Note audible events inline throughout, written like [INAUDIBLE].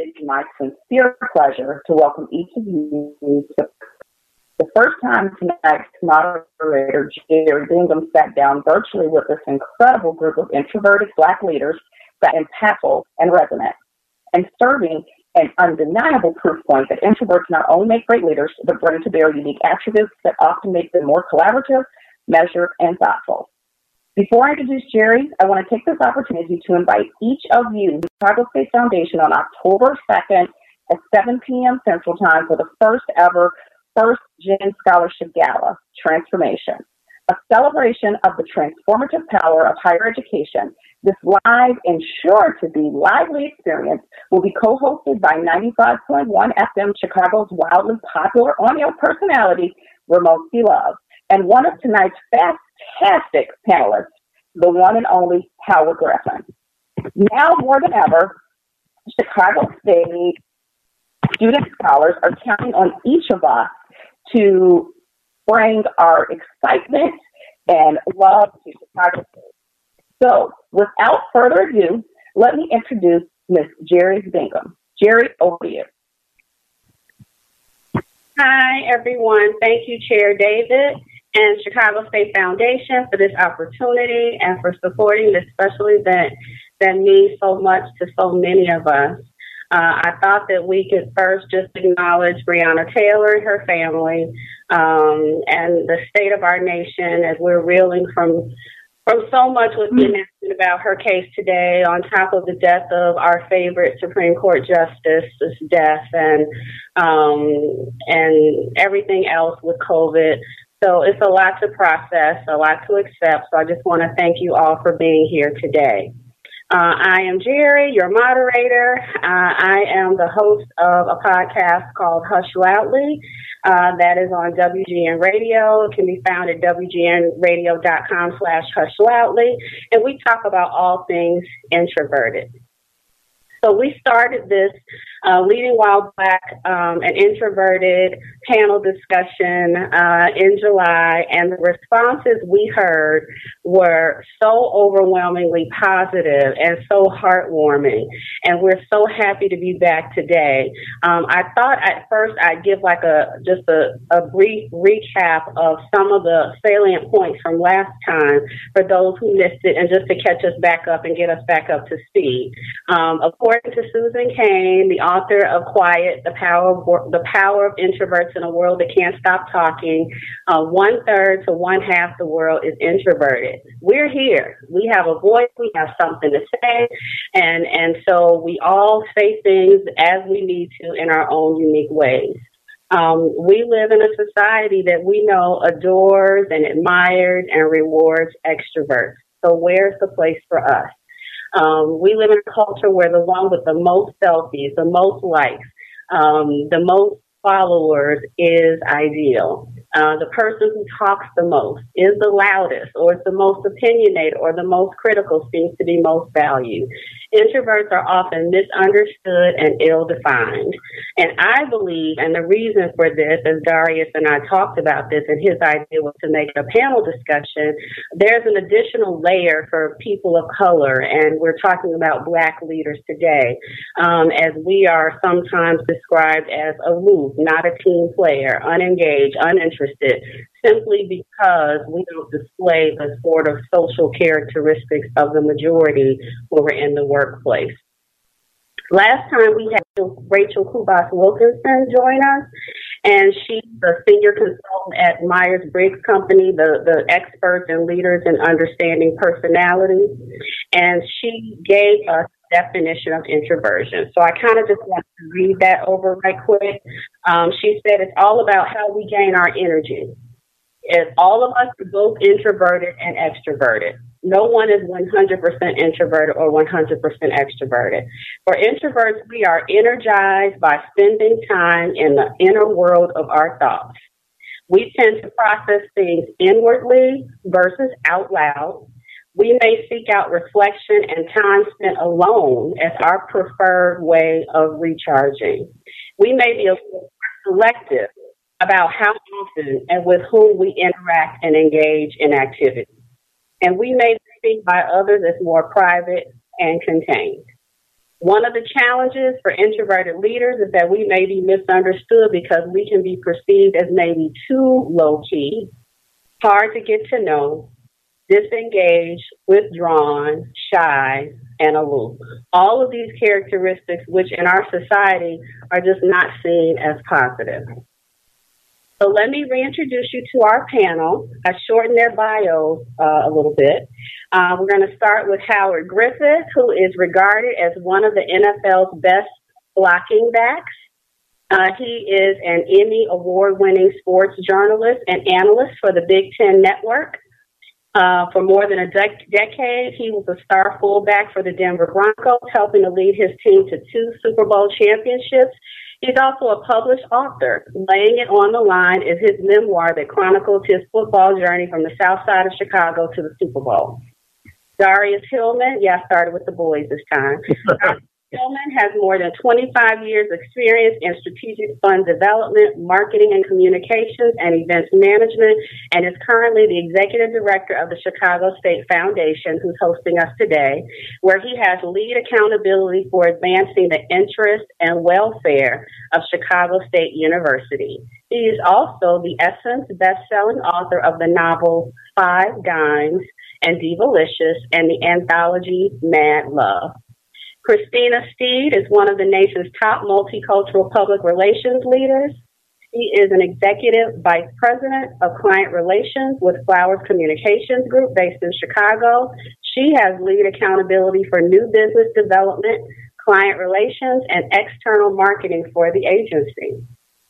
it be my sincere pleasure to welcome each of you to the first time tonight's moderator, Jerry Bingham, sat down virtually with this incredible group of introverted Black leaders that impactful and resonant, and serving an undeniable proof point that introverts not only make great leaders, but bring to bear unique attributes that often make them more collaborative, measured, and thoughtful. Before I introduce Jerry, I want to take this opportunity to invite each of you to the Chicago State Foundation on October 2nd at 7 p.m. Central Time for the first ever First Gen Scholarship Gala, Transformation, a celebration of the transformative power of higher education. This live and sure to be lively experience will be co-hosted by 95.1 FM Chicago's wildly popular on-air personality, Ramon Love, and one of tonight's fantastic panelists, the one and only Howard Griffith. Now more than ever, Chicago State student scholars are counting on each of us to bring our excitement and love to Chicago State. So, without further ado, let me introduce Ms. Jerry Bingham. Jerry, over to you. Hi, everyone. Thank you, Chair David and Chicago State Foundation for this opportunity and for supporting this special event that means so much to so many of us. Uh, I thought that we could first just acknowledge Breonna Taylor and her family um, and the state of our nation as we're reeling from from so much what's been mentioned about her case today, on top of the death of our favorite Supreme Court justice's death, and um, and everything else with COVID. So it's a lot to process, a lot to accept. So I just want to thank you all for being here today. Uh, I am Jerry, your moderator. Uh, I am the host of a podcast called Hush Loudly uh, that is on WGN Radio. It can be found at WGNradio.com slash Hush Loudly. And we talk about all things introverted. So we started this uh, Leading While Black, um, an introverted panel discussion uh, in July, and the responses we heard were so overwhelmingly positive and so heartwarming. And we're so happy to be back today. Um, I thought at first I'd give like a just a, a brief recap of some of the salient points from last time for those who missed it, and just to catch us back up and get us back up to speed. Um, according to Susan Cain, the author of Quiet, the power of, the power of introverts in a world that can't stop talking. Uh, one third to one half the world is introverted. We're here. We have a voice. We have something to say, and and so we all say things as we need to in our own unique ways. Um, we live in a society that we know adores and admires and rewards extroverts. So where's the place for us? Um, we live in a culture where the one with the most selfies, the most likes, um, the most followers is ideal. Uh, the person who talks the most is the loudest or is the most opinionated or the most critical seems to be most valued. Introverts are often misunderstood and ill defined. And I believe, and the reason for this, as Darius and I talked about this, and his idea was to make a panel discussion, there's an additional layer for people of color, and we're talking about Black leaders today, um, as we are sometimes described as aloof, not a team player, unengaged, uninterested, simply because we don't display the sort of social characteristics of the majority when we're in the workplace. Last time we had Rachel Kubas Wilkinson join us, and she's the senior consultant at Myers Briggs Company, the, the experts and leaders in understanding personality. And she gave us definition of introversion. So I kind of just want to read that over right quick. Um, she said it's all about how we gain our energy is all of us are both introverted and extroverted. No one is 100% introverted or 100% extroverted. For introverts, we are energized by spending time in the inner world of our thoughts. We tend to process things inwardly versus out loud. We may seek out reflection and time spent alone as our preferred way of recharging. We may be selective about how often and with whom we interact and engage in activity. And we may speak by others as more private and contained. One of the challenges for introverted leaders is that we may be misunderstood because we can be perceived as maybe too low key, hard to get to know, disengaged, withdrawn, shy, and aloof. All of these characteristics, which in our society are just not seen as positive. So let me reintroduce you to our panel. I shortened their bios uh, a little bit. Uh, we're going to start with Howard Griffith, who is regarded as one of the NFL's best blocking backs. Uh, he is an Emmy award winning sports journalist and analyst for the Big Ten Network. Uh, for more than a dec- decade, he was a star fullback for the Denver Broncos, helping to lead his team to two Super Bowl championships. He's also a published author. Laying It on the Line is his memoir that chronicles his football journey from the south side of Chicago to the Super Bowl. Darius Tillman, yeah, I started with the boys this time. [LAUGHS] Tillman has more than 25 years experience in strategic fund development, marketing and communications, and events management, and is currently the executive director of the Chicago State Foundation, who's hosting us today, where he has lead accountability for advancing the interest and welfare of Chicago State University. He is also the Essence best-selling author of the novel Five Dimes and Divalicious and the anthology Mad Love. Christina Steed is one of the nation's top multicultural public relations leaders. She is an executive vice president of client relations with Flowers Communications Group based in Chicago. She has lead accountability for new business development, client relations, and external marketing for the agency.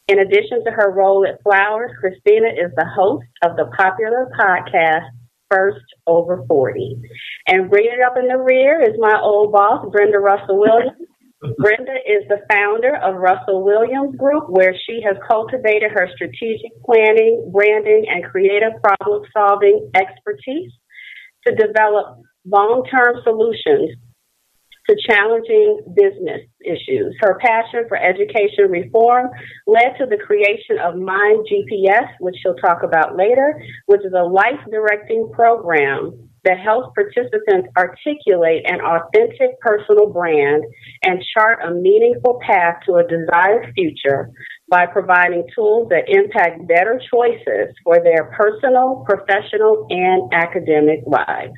In addition to her role at Flowers, Christina is the host of the popular podcast first over 40. And bringing it up in the rear is my old boss, Brenda Russell Williams. [LAUGHS] Brenda is the founder of Russell Williams Group, where she has cultivated her strategic planning, branding, and creative problem solving expertise to develop long term solutions to challenging business issues. Her passion for education reform led to the creation of Mind GPS, which she'll talk about later, which is a life directing program that helps participants articulate an authentic personal brand and chart a meaningful path to a desired future by providing tools that impact better choices for their personal, professional, and academic lives.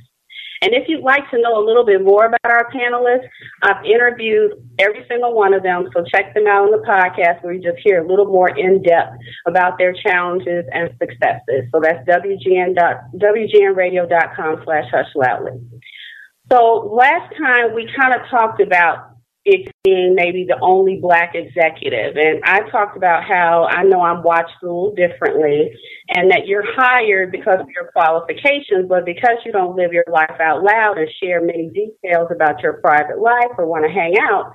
And if you'd like to know a little bit more about our panelists, I've interviewed every single one of them, so check them out on the podcast where you just hear a little more in depth about their challenges and successes. So that's WGN WGNradio.com slash hush loudly. So last time we kind of talked about it being maybe the only black executive. And I talked about how I know I'm watched a little differently and that you're hired because of your qualifications, but because you don't live your life out loud and share many details about your private life or want to hang out,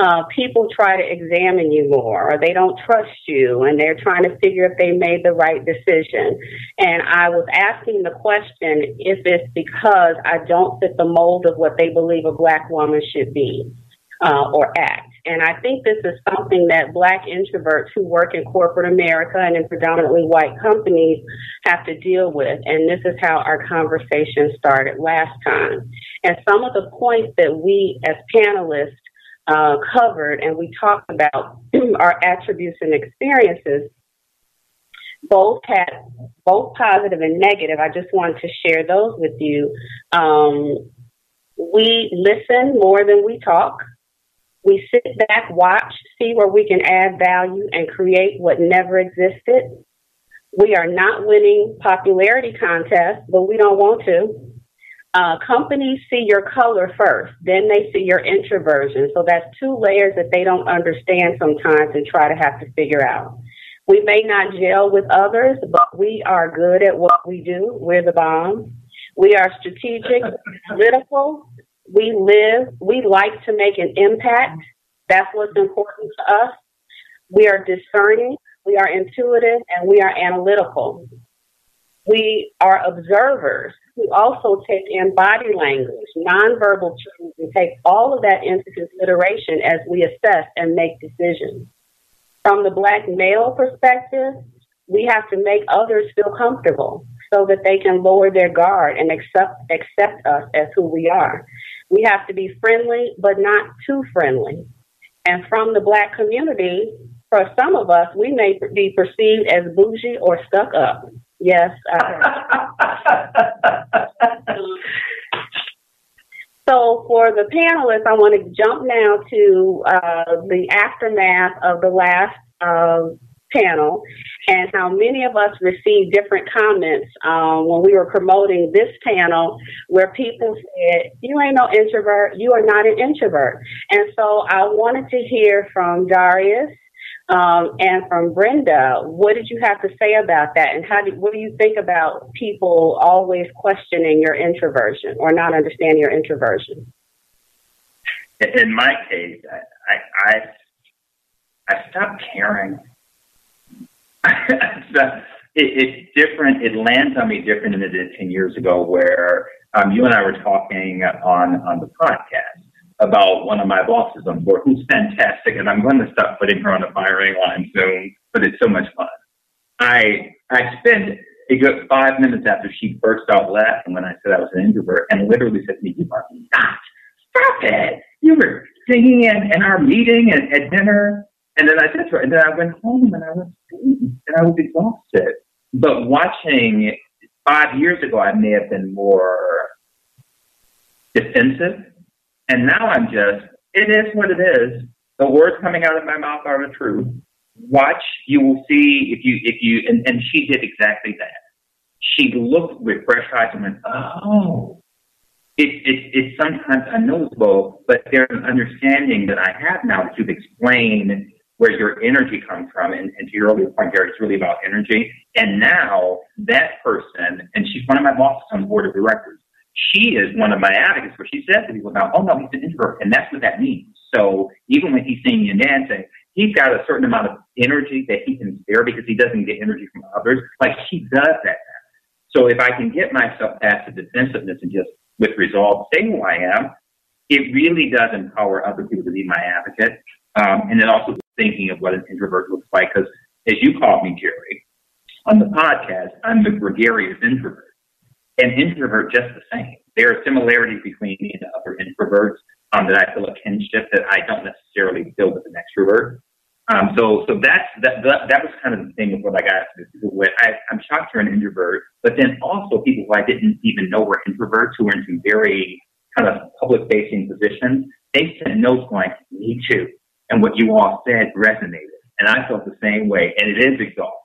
uh, people try to examine you more or they don't trust you and they're trying to figure if they made the right decision. And I was asking the question if it's because I don't fit the mold of what they believe a black woman should be uh, or act. And I think this is something that black introverts who work in corporate America and in predominantly white companies have to deal with. And this is how our conversation started last time. And some of the points that we as panelists uh, covered and we talked about [CLEARS THROAT] our attributes and experiences both had both positive and negative. I just wanted to share those with you. Um, we listen more than we talk. We sit back, watch, see where we can add value and create what never existed. We are not winning popularity contests, but we don't want to. Uh, companies see your color first, then they see your introversion. So that's two layers that they don't understand sometimes and try to have to figure out. We may not gel with others, but we are good at what we do. We're the bomb. We are strategic, [LAUGHS] analytical, we live, we like to make an impact. That's what's important to us. We are discerning, we are intuitive, and we are analytical. We are observers who also take in body language, nonverbal cues, and take all of that into consideration as we assess and make decisions. From the black male perspective, we have to make others feel comfortable so that they can lower their guard and accept accept us as who we are. We have to be friendly, but not too friendly. And from the black community, for some of us, we may be perceived as bougie or stuck up. Yes. [LAUGHS] So for the panelists, I want to jump now to uh, the aftermath of the last uh, panel and how many of us received different comments um, when we were promoting this panel where people said, You ain't no introvert, you are not an introvert. And so I wanted to hear from Darius. Um, and from Brenda, what did you have to say about that? And how do, what do you think about people always questioning your introversion or not understanding your introversion? In my case, I, I, I stopped caring [LAUGHS] uh, it, it's different. It lands on me different than it did 10 years ago, where um, you and I were talking on, on the podcast about one of my bosses on board who's fantastic, and I'm going to stop putting her on the firing line soon, but it's so much fun. I, I spent a good five minutes after she burst out laughing when I said I was an introvert and literally said to me, You are not. Stop it. You were singing in, in our meeting at, at dinner and then I to her, and then I went home and I was and I was exhausted. But watching five years ago, I may have been more defensive, and now I'm just. It is what it is. The words coming out of my mouth are the truth. Watch, you will see if you if you and, and she did exactly that. She looked with fresh eyes and went, "Oh, it, it, it's sometimes unnoticeable, but there's an understanding that I have now that you've explained where your energy comes from. And, and to your earlier point, Jerry, it's really about energy. And now that person, and she's one of my bosses on the board of directors, she is one of my advocates where she says to people now, oh no, he's an introvert. And that's what that means. So even when he's singing and dancing, he's got a certain amount of energy that he can spare because he doesn't get energy from others. Like she does that. So if I can get myself past the defensiveness and just with resolve say who I am, it really does empower other people to be my advocate. Um, and then also thinking of what an introvert looks like. Because as you called me, Jerry, on the podcast, I'm the gregarious introvert. And introvert just the same. There are similarities between me and other introverts um, that I feel a kinship that I don't necessarily feel with an extrovert. Um, so, so that's, that, that, that was kind of the thing with what I got do. I, I'm shocked you're an introvert, but then also people who I didn't even know were introverts who were in some very kind of public facing positions, they sent notes going, me too and what you all said resonated. And I felt the same way, and it is exhausting.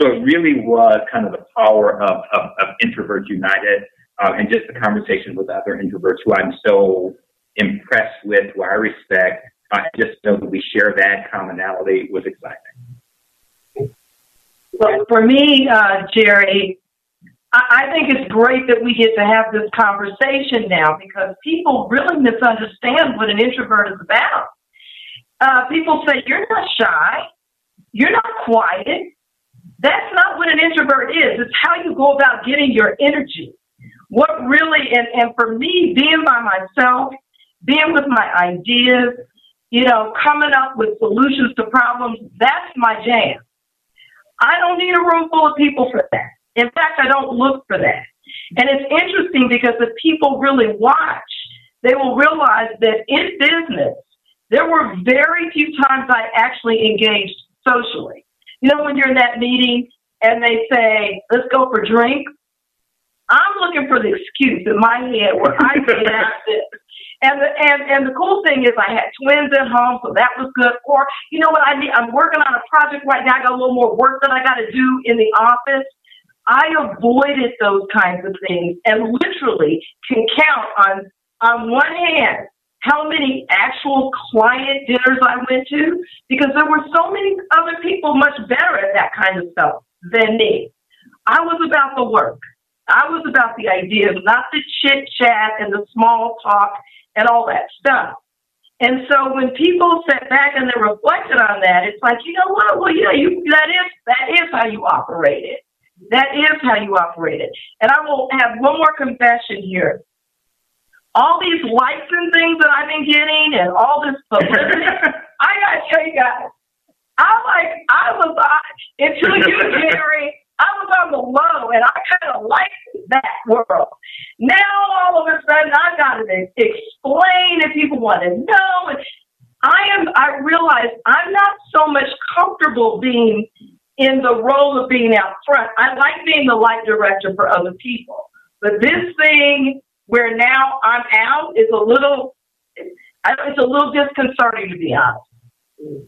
So it really was kind of the power of, of, of Introverts United uh, and just the conversation with other introverts who I'm so impressed with, who I respect. I just know that we share that commonality was exciting. Well, for me, uh, Jerry, I, I think it's great that we get to have this conversation now because people really misunderstand what an introvert is about uh, people say, You're not shy, you're not quiet. That's not what an introvert is. It's how you go about getting your energy. What really, and, and for me, being by myself, being with my ideas, you know, coming up with solutions to problems, that's my jam. I don't need a room full of people for that. In fact, I don't look for that. And it's interesting because if people really watch, they will realize that in business, there were very few times I actually engaged socially. You know, when you're in that meeting and they say, let's go for drink, I'm looking for the excuse in my head where I can ask this. And the and and the cool thing is I had twins at home, so that was good. Or you know what I need? I'm working on a project right now. I got a little more work that I got to do in the office. I avoided those kinds of things and literally can count on on one hand how many actual client dinners I went to because there were so many other people much better at that kind of stuff than me. I was about the work. I was about the ideas, not the chit chat and the small talk and all that stuff. And so when people sat back and they reflected on that, it's like, you know what? Well, yeah, you, that is, that is how you operate it. That is how you operate it. And I will have one more confession here all these likes and things that I've been getting and all this publicity, [LAUGHS] I gotta tell you guys, I like I was until you, Jerry, I was on the low and I kind of liked that world. Now all of a sudden I got to explain if people want to know. And I am. I realize I'm not so much comfortable being in the role of being out front. I like being the light director for other people, but this thing where now I'm out is a little. It's a little disconcerting to be honest.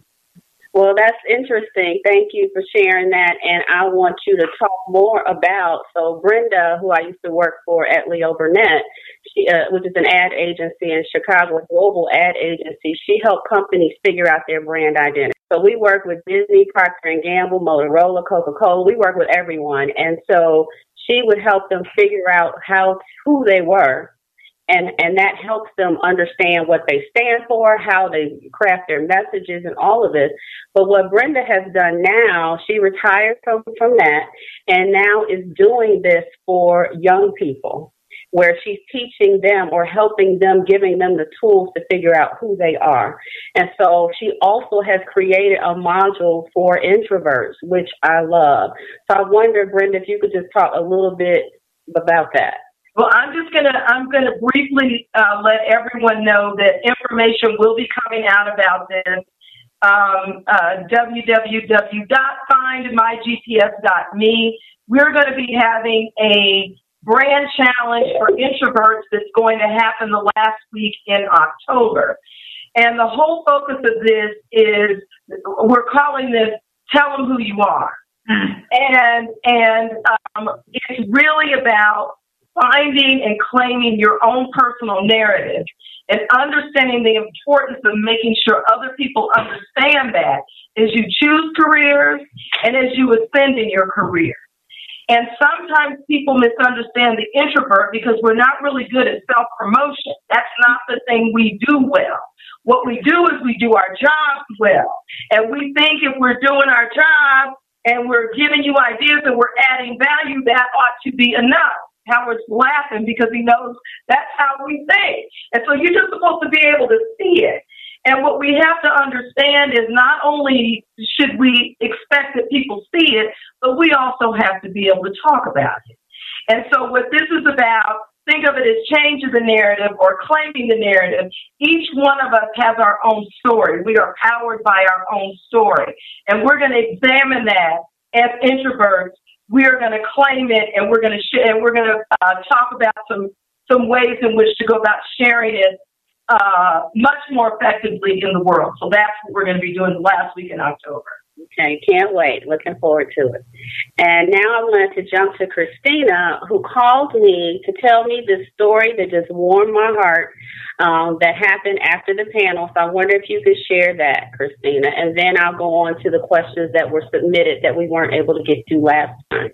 Well, that's interesting. Thank you for sharing that. And I want you to talk more about. So, Brenda, who I used to work for at Leo Burnett, she, uh, which is an ad agency in Chicago, a global ad agency, she helped companies figure out their brand identity. So we work with Disney, Procter and Gamble, Motorola, Coca Cola. We work with everyone, and so she would help them figure out how who they were and and that helps them understand what they stand for, how they craft their messages, and all of this. But what Brenda has done now, she retired from from that, and now is doing this for young people, where she's teaching them or helping them, giving them the tools to figure out who they are. And so she also has created a module for introverts, which I love. So I wonder, Brenda, if you could just talk a little bit about that. Well, I'm just gonna I'm gonna briefly uh, let everyone know that information will be coming out about this. Um, uh, www.findmygps.me. We're going to be having a brand challenge for introverts that's going to happen the last week in October. And the whole focus of this is we're calling this "Tell them who you are," and and um, it's really about finding and claiming your own personal narrative and understanding the importance of making sure other people understand that as you choose careers and as you ascend in your career. And sometimes people misunderstand the introvert because we're not really good at self promotion. That's not the thing we do well. What we do is we do our jobs well. And we think if we're doing our job and we're giving you ideas and we're adding value, that ought to be enough. Howard's laughing because he knows that's how we think. And so you're just supposed to be able to see it. And what we have to understand is not only should we expect that people see it, but we also have to be able to talk about it. And so what this is about, think of it as changing the narrative or claiming the narrative. Each one of us has our own story. We are powered by our own story. And we're going to examine that as introverts we are going to claim it and we're going to and we're going to uh, talk about some some ways in which to go about sharing it uh, much more effectively in the world. So that's what we're going to be doing the last week in October. Okay, can't wait. Looking forward to it. And now I wanted to jump to Christina, who called me to tell me this story that just warmed my heart um, that happened after the panel. So I wonder if you could share that, Christina. And then I'll go on to the questions that were submitted that we weren't able to get to last time.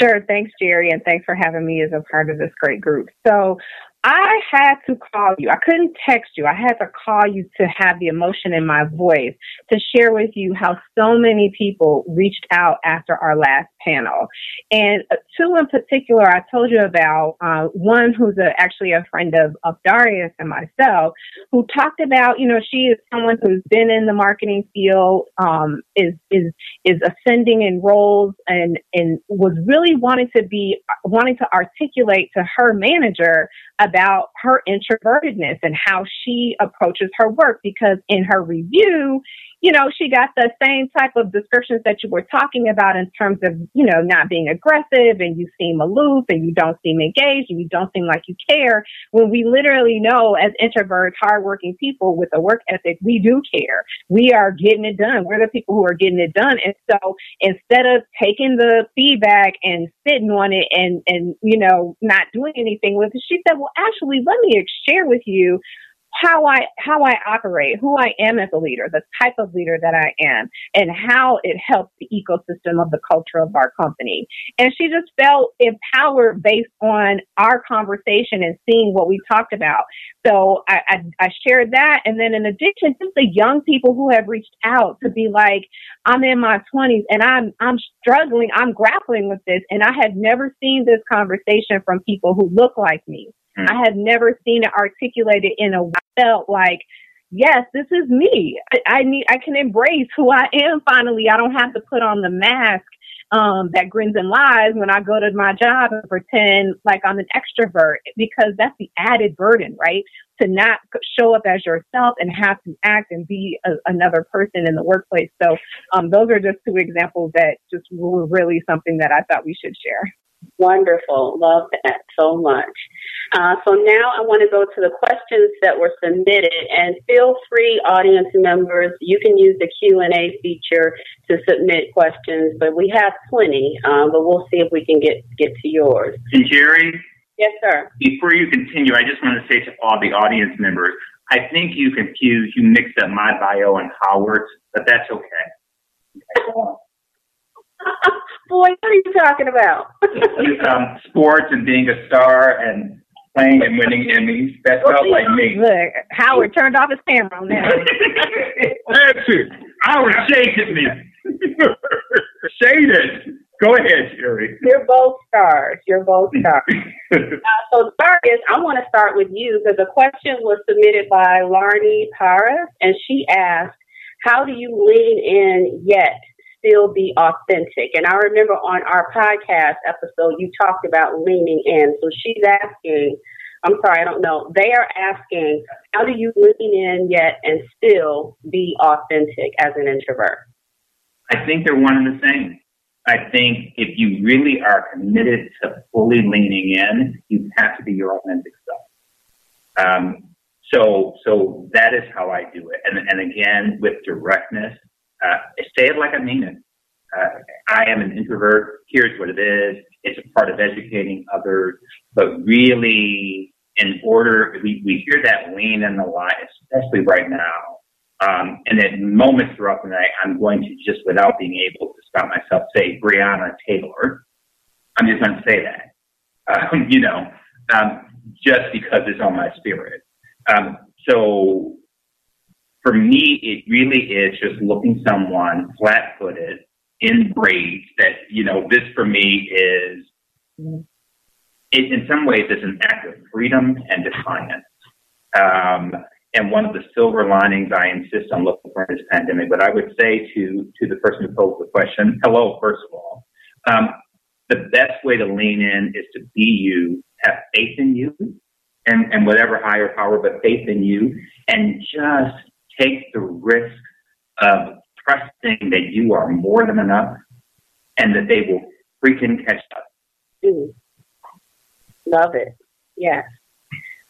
Sure. Thanks, Jerry, and thanks for having me as a part of this great group. So, I had to call you. I couldn't text you. I had to call you to have the emotion in my voice to share with you how so many people reached out after our last panel. And uh, two in particular, I told you about uh, one who's a, actually a friend of, of Darius and myself, who talked about, you know, she is someone who's been in the marketing field, um, is is is ascending in roles, and and was really wanting to be wanting to articulate to her manager about her introvertedness and how she approaches her work because in her review, you know, she got the same type of descriptions that you were talking about in terms of, you know, not being aggressive and you seem aloof and you don't seem engaged and you don't seem like you care. When we literally know as introverts, hardworking people with a work ethic, we do care. We are getting it done. We're the people who are getting it done. And so instead of taking the feedback and sitting on it and, and, you know, not doing anything with it, she said, well, actually, let me share with you how I how I operate, who I am as a leader, the type of leader that I am, and how it helps the ecosystem of the culture of our company. And she just felt empowered based on our conversation and seeing what we talked about. So I, I, I shared that, and then in addition, just the young people who have reached out to be like, I'm in my 20s and I'm I'm struggling, I'm grappling with this, and I had never seen this conversation from people who look like me. Mm. I had never seen it articulated in a way felt like, yes, this is me. I, I need, I can embrace who I am finally. I don't have to put on the mask um, that grins and lies when I go to my job and pretend like I'm an extrovert because that's the added burden, right? To not show up as yourself and have to act and be a, another person in the workplace. So um, those are just two examples that just were really something that I thought we should share. Wonderful. Love that so much. Uh, so now I want to go to the questions that were submitted and feel free audience members, you can use the Q&A feature to submit questions, but we have plenty, um, but we'll see if we can get, get to yours. And Jerry? Yes, sir. Before you continue, I just want to say to all the audience members, I think you confused, you mixed up my bio and Howard's, but that's okay. [LAUGHS] Boy, what are you talking about? um, sports and being a star and playing and winning Emmys. That felt like me. Look, Howard turned off his camera on that. [LAUGHS] That's it. Howard shaded me. shaded. Go ahead, Jerry. You're both stars. You're both [LAUGHS] stars. uh, so, Darius, I want to start with you because the question was submitted by Larnie Paris, and she asked, "How do you lean in yet still be authentic. And I remember on our podcast episode, you talked about leaning in. So she's asking, I'm sorry, I don't know. They are asking, how do you lean in yet and still be authentic as an introvert? I think they're one and the same. I think if you really are committed to fully leaning in, you have to be your authentic self. Um, so, so that is how I do it. And, and again, with directness, uh, say it like I mean it. Uh, I am an introvert. Here's what it is. It's a part of educating others, but really, in order, we, we hear that lean in the line, especially right now. Um, and at moments throughout the night, I'm going to just, without being able to stop myself, say Breonna Taylor. I'm just going to say that, um, [LAUGHS] you know, um, just because it's on my spirit. Um, so for me, it really is just looking someone flat footed in braids that, you know, this for me is, it, in some ways, it's an act of freedom and defiance. Um, and one of the silver linings I insist on looking for in this pandemic, but I would say to, to the person who posed the question, hello, first of all, um, the best way to lean in is to be you, have faith in you, and, and whatever higher power, but faith in you, and just take the risk of trusting that you are more than enough and that they will freaking catch up. Mm. Love it. Yes.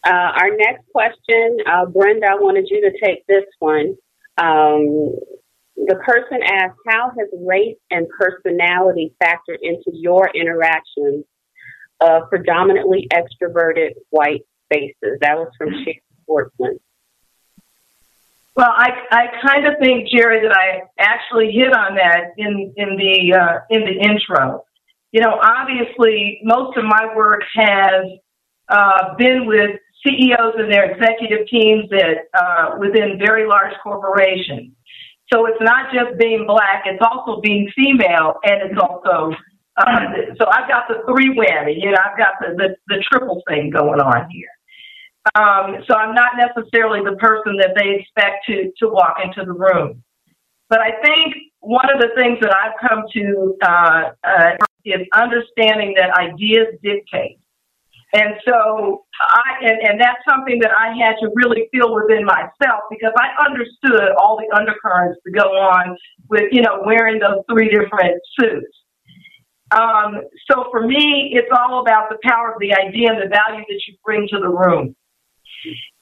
Uh, our next question, uh, Brenda, I wanted you to take this one. Um, the person asked, How has race and personality factored into your interactions of predominantly extroverted white spaces? That was from Sherry Sportsman. Well, I I kind of think Jerry that I actually hit on that in in the uh, in the intro. You know, obviously, most of my work has uh, been with CEOs and their executive teams that uh, within very large corporations. So it's not just being black; it's also being female, and it's also uh, so I've got the three whammy. You know, I've got the, the the triple thing going on here. Um, so I'm not necessarily the person that they expect to to walk into the room. But I think one of the things that I've come to uh, uh, is understanding that ideas dictate. And so I, and, and that's something that I had to really feel within myself because I understood all the undercurrents that go on with, you know, wearing those three different suits. Um, so for me, it's all about the power of the idea and the value that you bring to the room.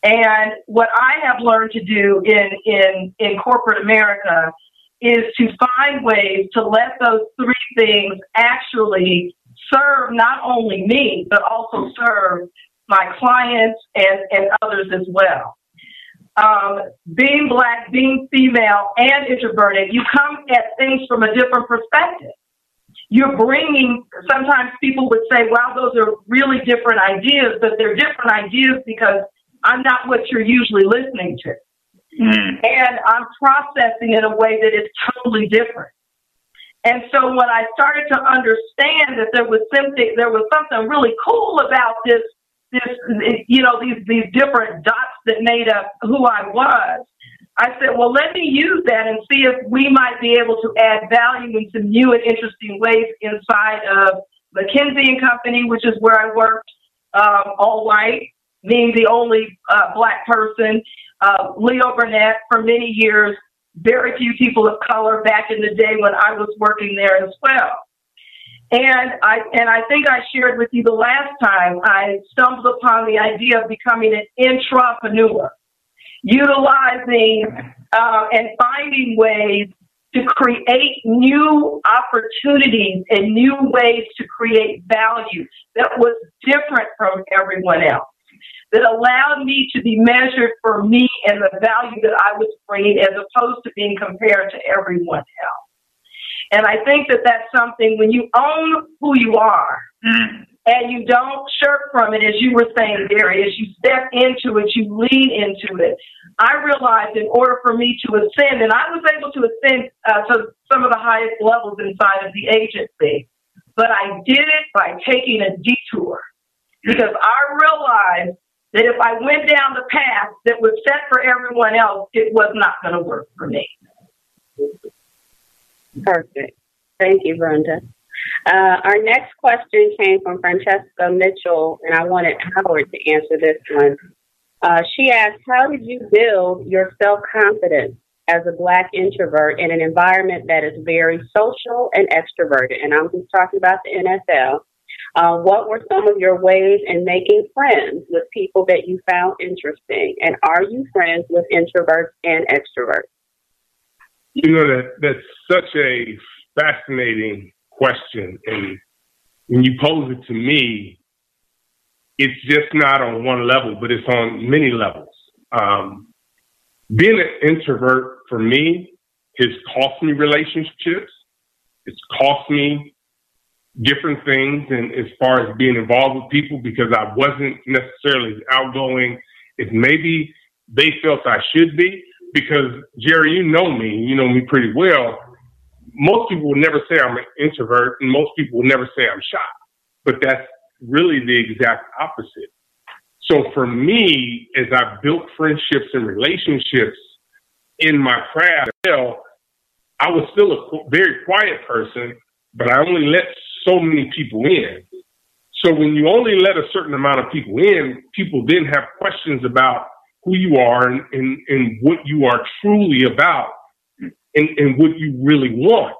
And what I have learned to do in, in, in corporate America is to find ways to let those three things actually serve not only me, but also serve my clients and, and others as well. Um, being black, being female, and introverted, you come at things from a different perspective. You're bringing, sometimes people would say, wow, those are really different ideas, but they're different ideas because I'm not what you're usually listening to. Mm. And I'm processing in a way that is totally different. And so when I started to understand that there was something, there was something really cool about this, this, you know, these, these different dots that made up who I was, I said, well, let me use that and see if we might be able to add value in some new and interesting ways inside of McKinsey and Company, which is where I worked, um, all white, being the only uh, black person. Uh, Leo Burnett for many years, very few people of color back in the day when I was working there as well. And I and I think I shared with you the last time I stumbled upon the idea of becoming an intrapreneur, utilizing uh, and finding ways to create new opportunities and new ways to create value that was different from everyone else, that allowed me to be measured for me and the value that I was bringing as opposed to being compared to everyone else. And I think that that's something when you own who you are mm. and you don't shirk from it, as you were saying, Jerry, as you step into it, you lean into it. I realized in order for me to ascend, and I was able to ascend uh, to some of the highest levels inside of the agency, but I did it by taking a detour because I realized that if I went down the path that was set for everyone else, it was not going to work for me. Perfect. Thank you, Brenda. Uh, our next question came from Francesca Mitchell, and I wanted Howard to answer this one. Uh, she asked, How did you build your self confidence as a Black introvert in an environment that is very social and extroverted? And I'm just talking about the NFL. Uh, what were some of your ways in making friends with people that you found interesting? And are you friends with introverts and extroverts? You know that that's such a fascinating question, and when you pose it to me, it's just not on one level, but it's on many levels. Um, being an introvert for me has cost me relationships. It's cost me different things, and as far as being involved with people, because I wasn't necessarily outgoing as maybe they felt I should be because Jerry, you know me, you know me pretty well. Most people will never say I'm an introvert, and most people will never say I'm shy. But that's really the exact opposite. So for me, as I built friendships and relationships in my craft, I was still a very quiet person, but I only let so many people in. So when you only let a certain amount of people in, people then have questions about who you are and, and, and what you are truly about and, and what you really want.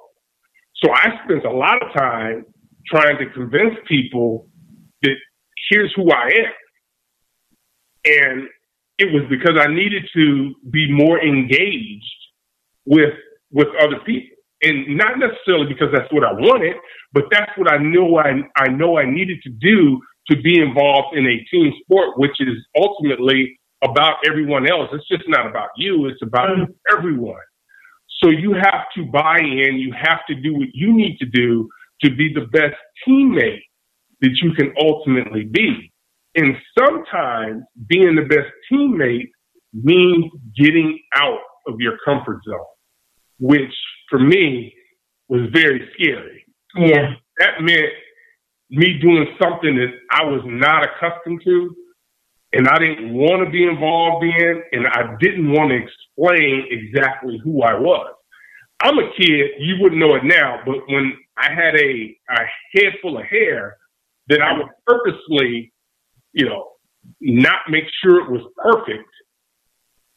So I spent a lot of time trying to convince people that here's who I am. And it was because I needed to be more engaged with with other people. And not necessarily because that's what I wanted, but that's what I knew I I know I needed to do to be involved in a team sport, which is ultimately about everyone else. It's just not about you, it's about mm-hmm. everyone. So you have to buy in, you have to do what you need to do to be the best teammate that you can ultimately be. And sometimes being the best teammate means getting out of your comfort zone, which for me was very scary. Yeah. That meant me doing something that I was not accustomed to and I didn't want to be involved in, and I didn't want to explain exactly who I was. I'm a kid, you wouldn't know it now, but when I had a, a head full of hair, that I would purposely, you know, not make sure it was perfect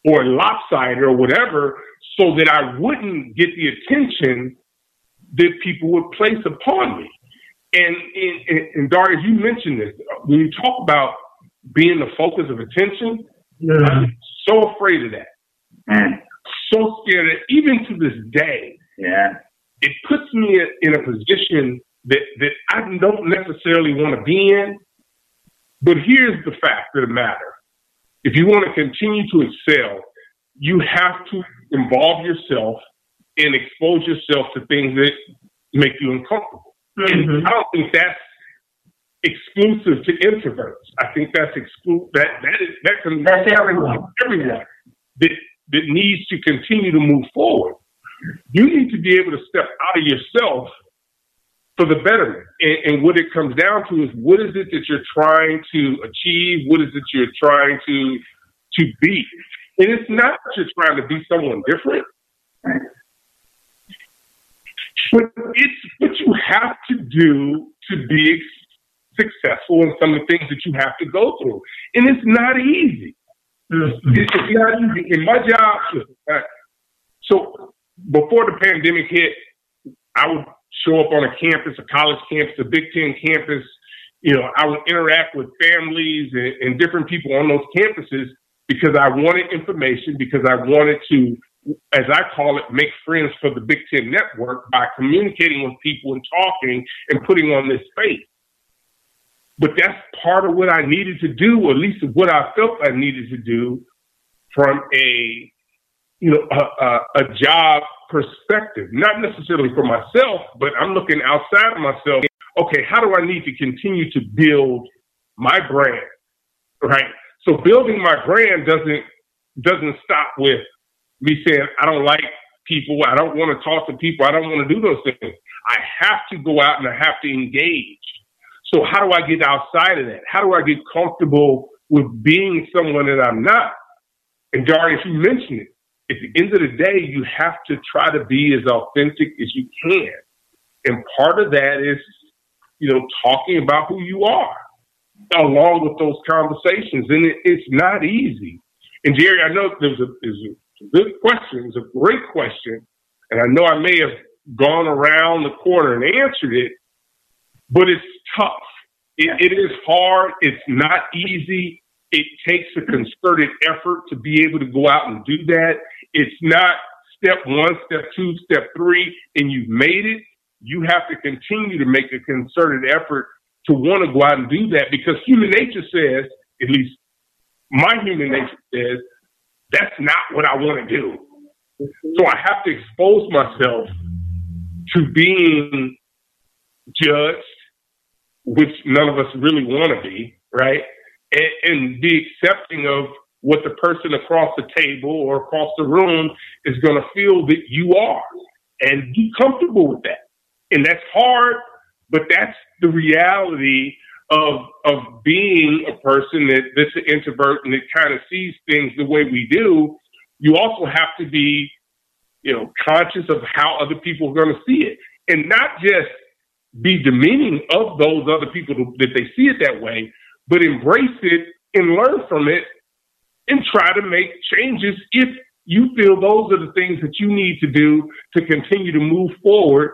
or lopsided or whatever, so that I wouldn't get the attention that people would place upon me. And, and, and Darius, you mentioned this. When you talk about being the focus of attention, yeah. I'm so afraid of that. Mm. So scared that even to this day, yeah, it puts me in a position that, that I don't necessarily want to be in. But here's the fact of the matter. If you want to continue to excel, you have to involve yourself and expose yourself to things that make you uncomfortable. Mm-hmm. And I don't think that's exclusive to introverts. I think that's exclu- that that is that can that's everyone everyone that that needs to continue to move forward. You need to be able to step out of yourself for the betterment. And, and what it comes down to is what is it that you're trying to achieve? What is it you're trying to to be? And it's not just trying to be someone different. But it's what you have to do to be successful in some of the things that you have to go through. And it's not easy. Mm-hmm. It's not easy. In my job, so before the pandemic hit, I would show up on a campus, a college campus, a Big Ten campus. You know, I would interact with families and, and different people on those campuses because I wanted information, because I wanted to, as I call it, make friends for the Big Ten network by communicating with people and talking and putting on this space. But that's part of what I needed to do, or at least what I felt I needed to do from a, you know, a, a, a job perspective, not necessarily for myself, but I'm looking outside of myself. Okay, how do I need to continue to build my brand? Right. So building my brand doesn't doesn't stop with me saying I don't like people, I don't want to talk to people, I don't want to do those things. I have to go out and I have to engage. So how do I get outside of that? How do I get comfortable with being someone that I'm not? And Darius, you mentioned it at the end of the day, you have to try to be as authentic as you can. And part of that is, you know, talking about who you are along with those conversations. And it, it's not easy. And Jerry, I know there's a, there's a good question. It's a great question. And I know I may have gone around the corner and answered it, but it's tough. It, it is hard. It's not easy. It takes a concerted effort to be able to go out and do that. It's not step one, step two, step three, and you've made it. You have to continue to make a concerted effort to want to go out and do that because human nature says, at least my human nature says, that's not what I want to do. So I have to expose myself to being judged, which none of us really want to be, right? And, and be accepting of what the person across the table or across the room is going to feel that you are and be comfortable with that. And that's hard, but that's the reality of of being a person that that's an introvert and that kind of sees things the way we do. You also have to be, you know, conscious of how other people are going to see it, and not just be demeaning of those other people that they see it that way, but embrace it and learn from it and try to make changes if you feel those are the things that you need to do to continue to move forward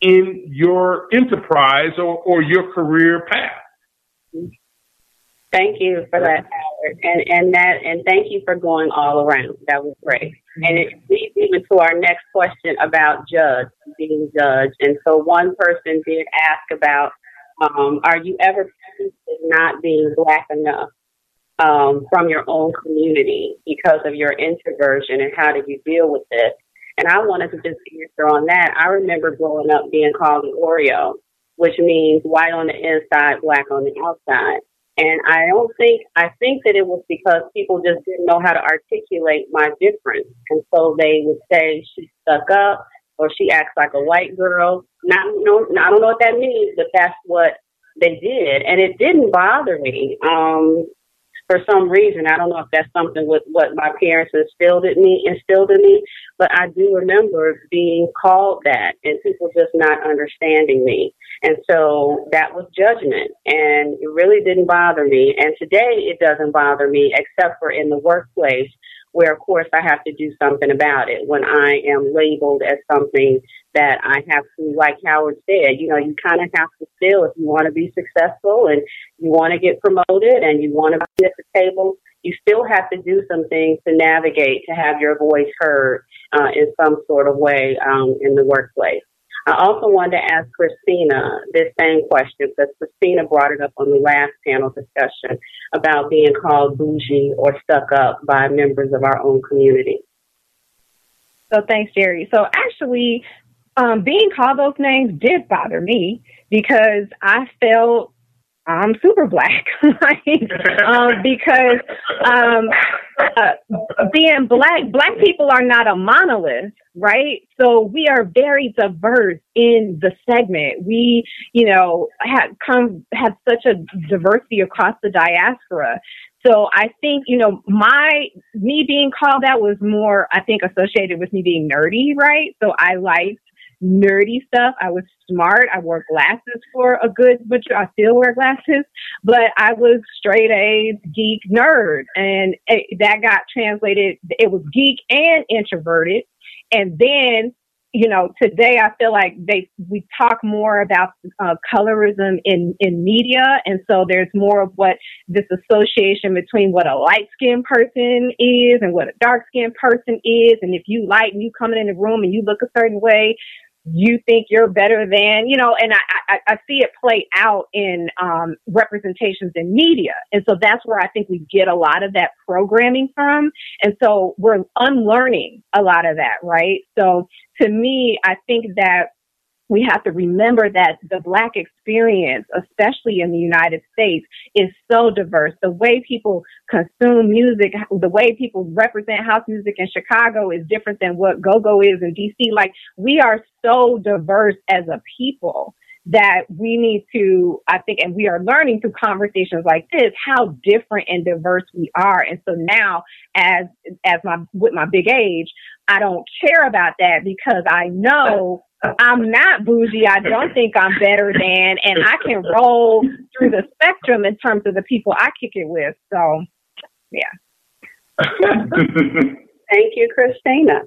in your enterprise or, or your career path. Thank you for that, Howard, and and that and thank you for going all around. That was great, and it leads even to our next question about judge being judged. And so, one person did ask about, um, are you ever not being black enough? Um, from your own community because of your introversion and how did you deal with this? And I wanted to just answer on that. I remember growing up being called an Oreo, which means white on the inside, black on the outside. And I don't think, I think that it was because people just didn't know how to articulate my difference. And so they would say, she stuck up or she acts like a white girl. Not, no, I don't know what that means, but that's what they did. And it didn't bother me. Um, for some reason. I don't know if that's something with what my parents instilled in me, instilled in me, but I do remember being called that and people just not understanding me. And so that was judgment and it really didn't bother me. And today it doesn't bother me except for in the workplace where of course I have to do something about it when I am labeled as something that I have to, like Howard said, you know, you kind of have to still, if you want to be successful and you want to get promoted and you want to be at the table, you still have to do some things to navigate to have your voice heard uh, in some sort of way um, in the workplace. I also wanted to ask Christina this same question because Christina brought it up on the last panel discussion about being called bougie or stuck up by members of our own community. So thanks, Jerry. So actually, um, being called those names did bother me because I felt I'm super black, [LAUGHS] right? um, [LAUGHS] because um, uh, being black, black people are not a monolith, right? So we are very diverse in the segment. We, you know, have come have such a diversity across the diaspora So I think, you know, my, me being called out was more, I think, associated with me being nerdy, right? So I liked nerdy stuff. I was smart. I wore glasses for a good, but I still wear glasses, but I was straight A geek nerd. And it, that got translated. It was geek and introverted. And then you know, today I feel like they we talk more about uh, colorism in in media, and so there's more of what this association between what a light skinned person is and what a dark skinned person is, and if you light and you come in the room and you look a certain way, you think you're better than, you know, and I, I, I see it play out in um, representations in media. And so that's where I think we get a lot of that programming from. And so we're unlearning a lot of that, right? So to me, I think that we have to remember that the black experience, especially in the United States, is so diverse. The way people consume music, the way people represent house music in Chicago is different than what go-go is in DC. Like we are so diverse as a people that we need to, I think, and we are learning through conversations like this, how different and diverse we are. And so now as, as my, with my big age, I don't care about that because I know I'm not bougie. I don't think I'm better than, and I can roll through the spectrum in terms of the people I kick it with. So, yeah. [LAUGHS] Thank you, Christina.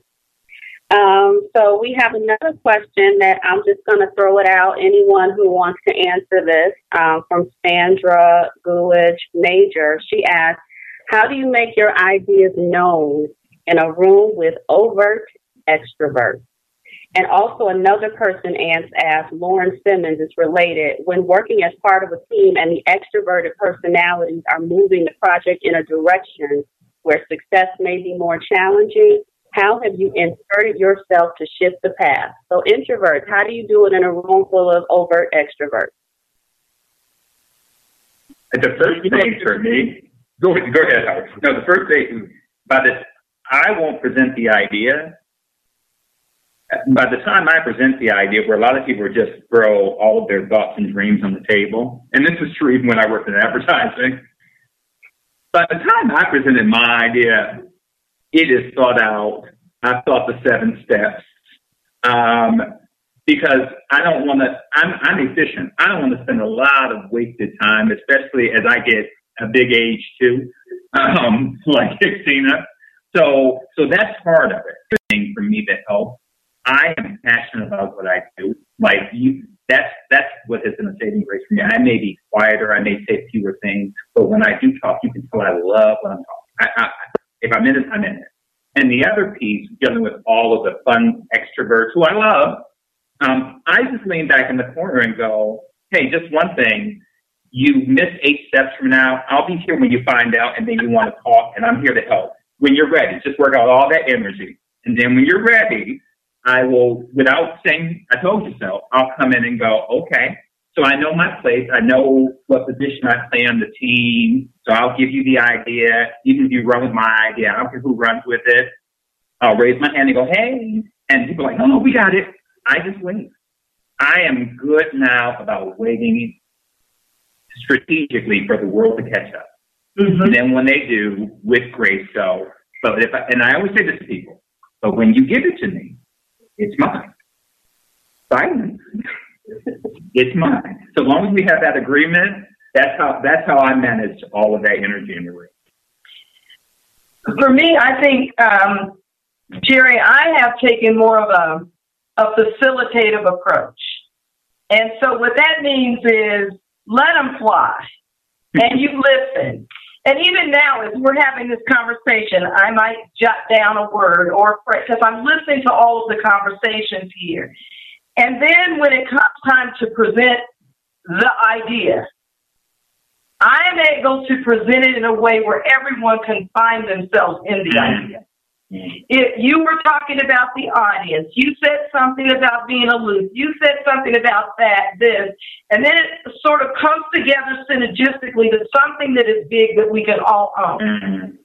Um, so we have another question that I'm just going to throw it out. Anyone who wants to answer this um, from Sandra Gulich Major. She asks, "How do you make your ideas known in a room with overt extroverts?" And also another person asked, Lauren Simmons is related. When working as part of a team and the extroverted personalities are moving the project in a direction where success may be more challenging, how have you inserted yourself to shift the path? So introverts, how do you do it in a room full of overt extroverts? The first thing for me, go ahead, go ahead, Howard. No, the first thing, by the, I won't present the idea by the time I present the idea, where a lot of people just throw all of their thoughts and dreams on the table, and this is true even when I worked in advertising. By the time I presented my idea, it is thought out. I've thought the seven steps. Um, because I don't want to, I'm, I'm efficient. I don't want to spend a lot of wasted time, especially as I get a big age too, [LAUGHS] um, like Christina. So, so that's part of it. Thing for me that helps I am passionate about what I do. Like you, that's that's what has been a saving grace for me. I may be quieter, I may say fewer things, but when I do talk, you can tell I love what I'm talking. I, I, if I'm in it, I'm in it. And the other piece, dealing with all of the fun extroverts who I love, um, I just lean back in the corner and go, "Hey, just one thing. You miss eight steps from now. I'll be here when you find out, and then you want to talk, and I'm here to help. When you're ready, just work out all that energy, and then when you're ready, I will, without saying I told you so, I'll come in and go, okay, so I know my place. I know what position I play on the team. So I'll give you the idea. Even if you run with my idea, I don't care who runs with it. I'll raise my hand and go, hey. And people are like, oh, no, we got it. I just wait. I am good now about waiting strategically for the world to catch up. Mm-hmm. And then when they do, with grace, go. But if I, and I always say this to people, but when you give it to me, it's mine. Silence. [LAUGHS] it's mine. So long as we have that agreement, that's how that's how I manage all of that energy in the room. For me, I think um, Jerry, I have taken more of a a facilitative approach, and so what that means is let them fly, and you listen. And even now, as we're having this conversation, I might jot down a word or phrase because I'm listening to all of the conversations here. And then when it comes time to present the idea, I'm able to present it in a way where everyone can find themselves in the mm-hmm. idea. If you were talking about the audience, you said something about being aloof, you said something about that, this, and then it sort of comes together synergistically to something that is big that we can all own. Mm-hmm.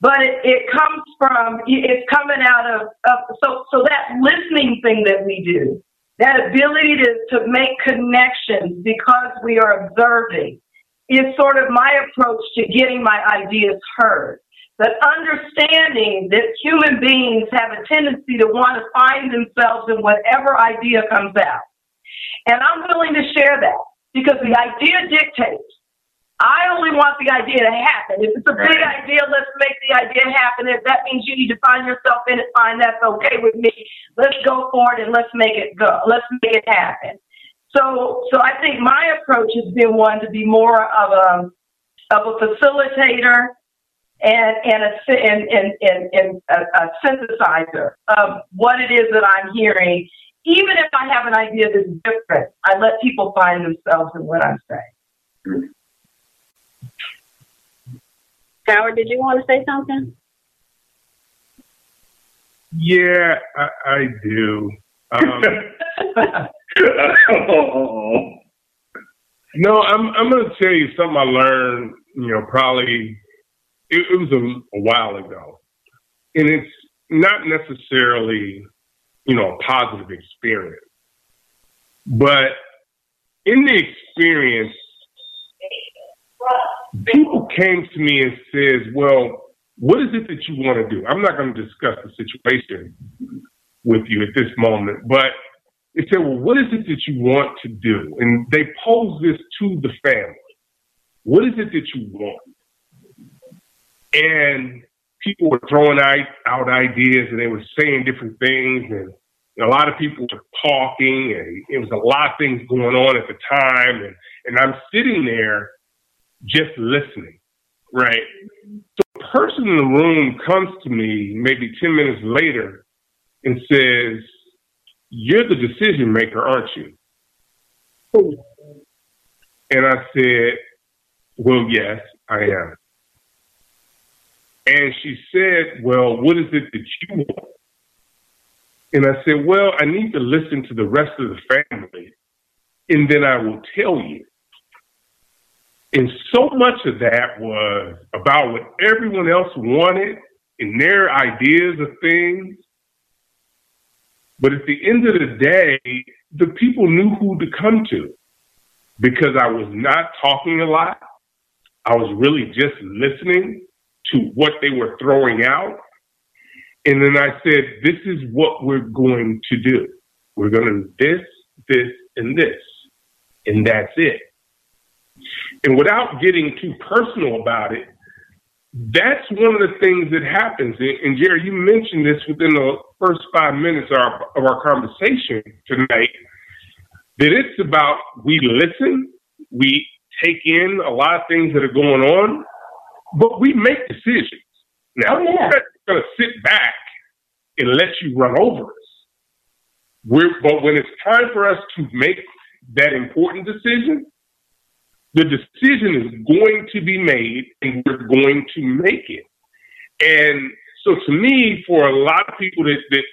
But it, it comes from, it's coming out of, of, so, so that listening thing that we do, that ability to, to make connections because we are observing, is sort of my approach to getting my ideas heard. That understanding that human beings have a tendency to want to find themselves in whatever idea comes out. And I'm willing to share that because the idea dictates. I only want the idea to happen. If it's a big idea, let's make the idea happen. If that means you need to find yourself in it, fine, that's okay with me. Let's go for it and let's make it go. Let's make it happen. So, so I think my approach has been one to be more of a of a facilitator and and a and and, and, and a, a synthesizer of what it is that I'm hearing. Even if I have an idea that's different, I let people find themselves in what I'm saying. Howard, did you want to say something? Yeah, I, I do. Um, [LAUGHS] [LAUGHS] no, I'm I'm going to tell you something I learned. You know, probably it, it was a, a while ago, and it's not necessarily you know a positive experience, but in the experience, people came to me and says, "Well, what is it that you want to do?" I'm not going to discuss the situation with you at this moment, but they said, "Well, what is it that you want to do?" And they posed this to the family. What is it that you want? And people were throwing out ideas, and they were saying different things, and a lot of people were talking, and it was a lot of things going on at the time, and and I'm sitting there just listening, right? So a person in the room comes to me maybe 10 minutes later and says, You're the decision maker, aren't you? And I said, Well, yes, I am. And she said, Well, what is it that you want? And I said, Well, I need to listen to the rest of the family, and then I will tell you. And so much of that was about what everyone else wanted and their ideas of things. But at the end of the day, the people knew who to come to because I was not talking a lot. I was really just listening to what they were throwing out. And then I said, this is what we're going to do. We're going to this, this, and this. And that's it. And without getting too personal about it, that's one of the things that happens. And, Jerry, you mentioned this within the first five minutes of our, of our conversation tonight that it's about we listen, we take in a lot of things that are going on, but we make decisions. Now, oh, yeah. we're going to sit back and let you run over us. We're, but when it's time for us to make that important decision, the decision is going to be made and we're going to make it. And so to me, for a lot of people that, that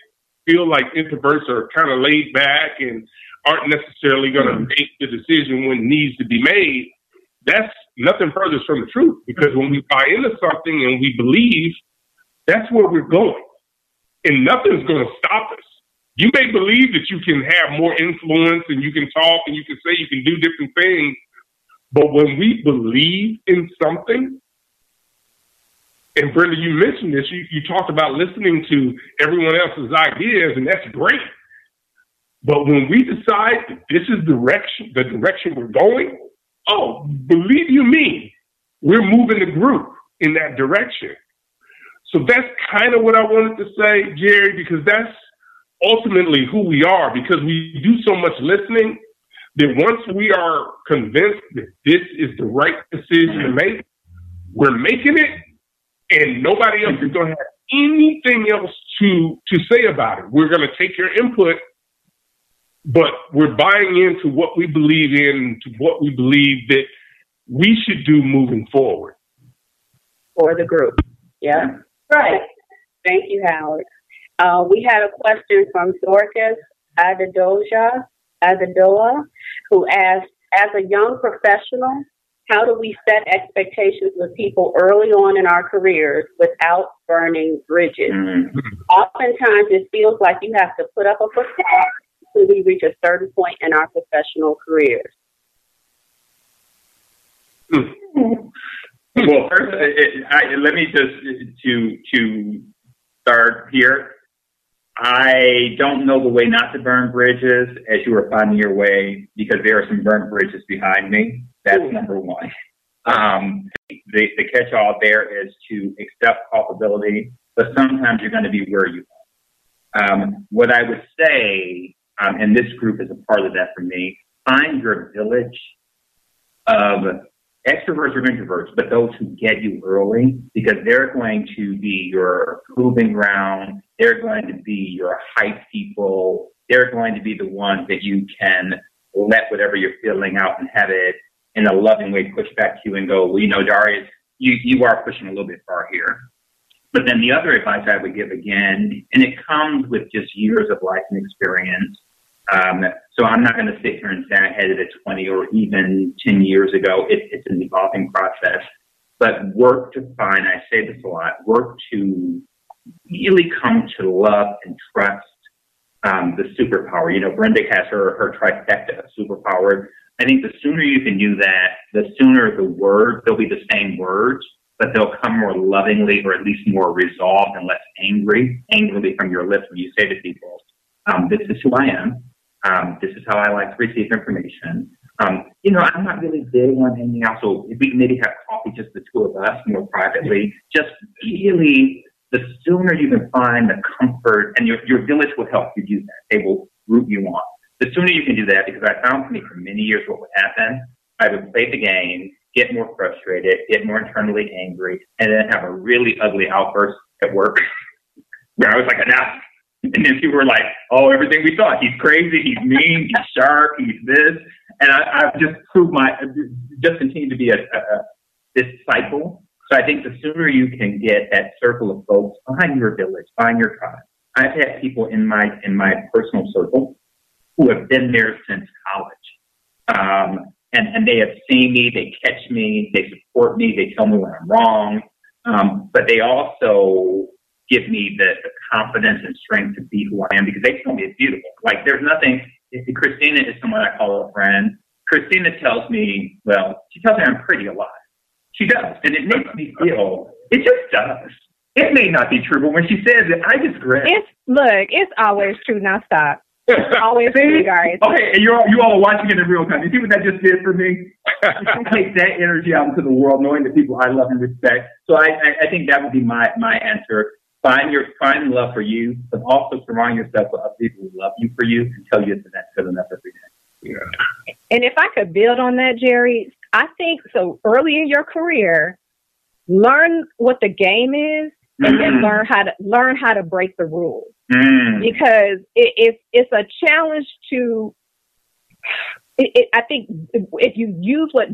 feel like introverts are kind of laid back and aren't necessarily going to mm-hmm. make the decision when it needs to be made, that's nothing further from the truth. Because when we buy into something and we believe, that's where we're going. And nothing's going to stop us. You may believe that you can have more influence and you can talk and you can say you can do different things, but when we believe in something, and Brenda, you mentioned this, you, you talked about listening to everyone else's ideas, and that's great. But when we decide that this is direction, the direction we're going, oh, believe you me, we're moving the group in that direction. So that's kind of what I wanted to say, Jerry, because that's ultimately who we are, because we do so much listening that once we are convinced that this is the right decision to make, we're making it, and nobody else is going to have anything else to to say about it. We're going to take your input, but we're buying into what we believe in, to what we believe that we should do moving forward. For the group, yeah, right. Thank you, Howard. Uh, we had a question from Dorcas Adedoja Azadoa, who asked, as a young professional, how do we set expectations with people early on in our careers without burning bridges? Mm-hmm. Oftentimes, it feels like you have to put up a facade we reach a certain point in our professional careers. Hmm. well, first, it, I, let me just uh, to to start here. I don't know the way not to burn bridges as you are finding your way because there are some burnt bridges behind me. That's hmm. number one. Um, the, the catch all there is to accept culpability, but sometimes you're going to be where you are. Um, what I would say, um, and this group is a part of that for me, find your village of extroverts or introverts, but those who get you early because they're going to be your proving ground. They're going to be your hype people. They're going to be the ones that you can let whatever you're feeling out and have it in a loving way push back to you and go, well, you know, Darius, you, you are pushing a little bit far here. But then the other advice I would give again, and it comes with just years of life and experience, um, so I'm not going to sit here and say I had it at 20 or even 10 years ago. It, it's an evolving process. But work to find, I say this a lot, work to really come to love and trust um, the superpower. You know, Brenda has her, her trifecta of superpower. I think the sooner you can do that, the sooner the words, they'll be the same words, but they'll come more lovingly or at least more resolved and less angry, angrily from your lips when you say to people, um, this is who I am. Um, this is how I like to receive information. Um, you know, I'm not really big on hanging out, so we maybe have coffee, just the two of us, more privately, just really, the sooner you can find the comfort, and your, your village will help you do that. They will root you on. The sooner you can do that, because I found for me for many years what would happen, I would play the game, get more frustrated, get more internally angry, and then have a really ugly outburst at work [LAUGHS] where I was like, enough, and then people were like, "Oh, everything we thought. He's crazy. He's mean. He's sharp. He's this." And I, I've just proved my, just continue to be a, a, a this cycle. So I think the sooner you can get that circle of folks, find your village, find your tribe. I've had people in my in my personal circle who have been there since college, um, and and they have seen me, they catch me, they support me, they tell me when I'm wrong, um, but they also give me the, the confidence and strength to be who I am because they tell me it's beautiful. Like there's nothing. Christina is someone I call a friend. Christina tells me, well, she tells me I'm pretty a lot. She does, and it makes me feel. It just does. It may not be true, but when she says it, I just grin. It's look, it's always true. Now stop. [LAUGHS] always true, guys. Okay, and you all you all are watching it in real time. You see what that just did for me? [LAUGHS] I take that energy out into the world, knowing the people I love and respect. So I, I, I think that would be my my answer find your find love for you, but also surround yourself with other people who love you for you and tell you that good enough every day. Yeah. And if I could build on that, Jerry, I think so. Early in your career, learn what the game is, and mm-hmm. then learn how to learn how to break the rules. Mm. Because it, it, it's a challenge to. It, it, I think if you use what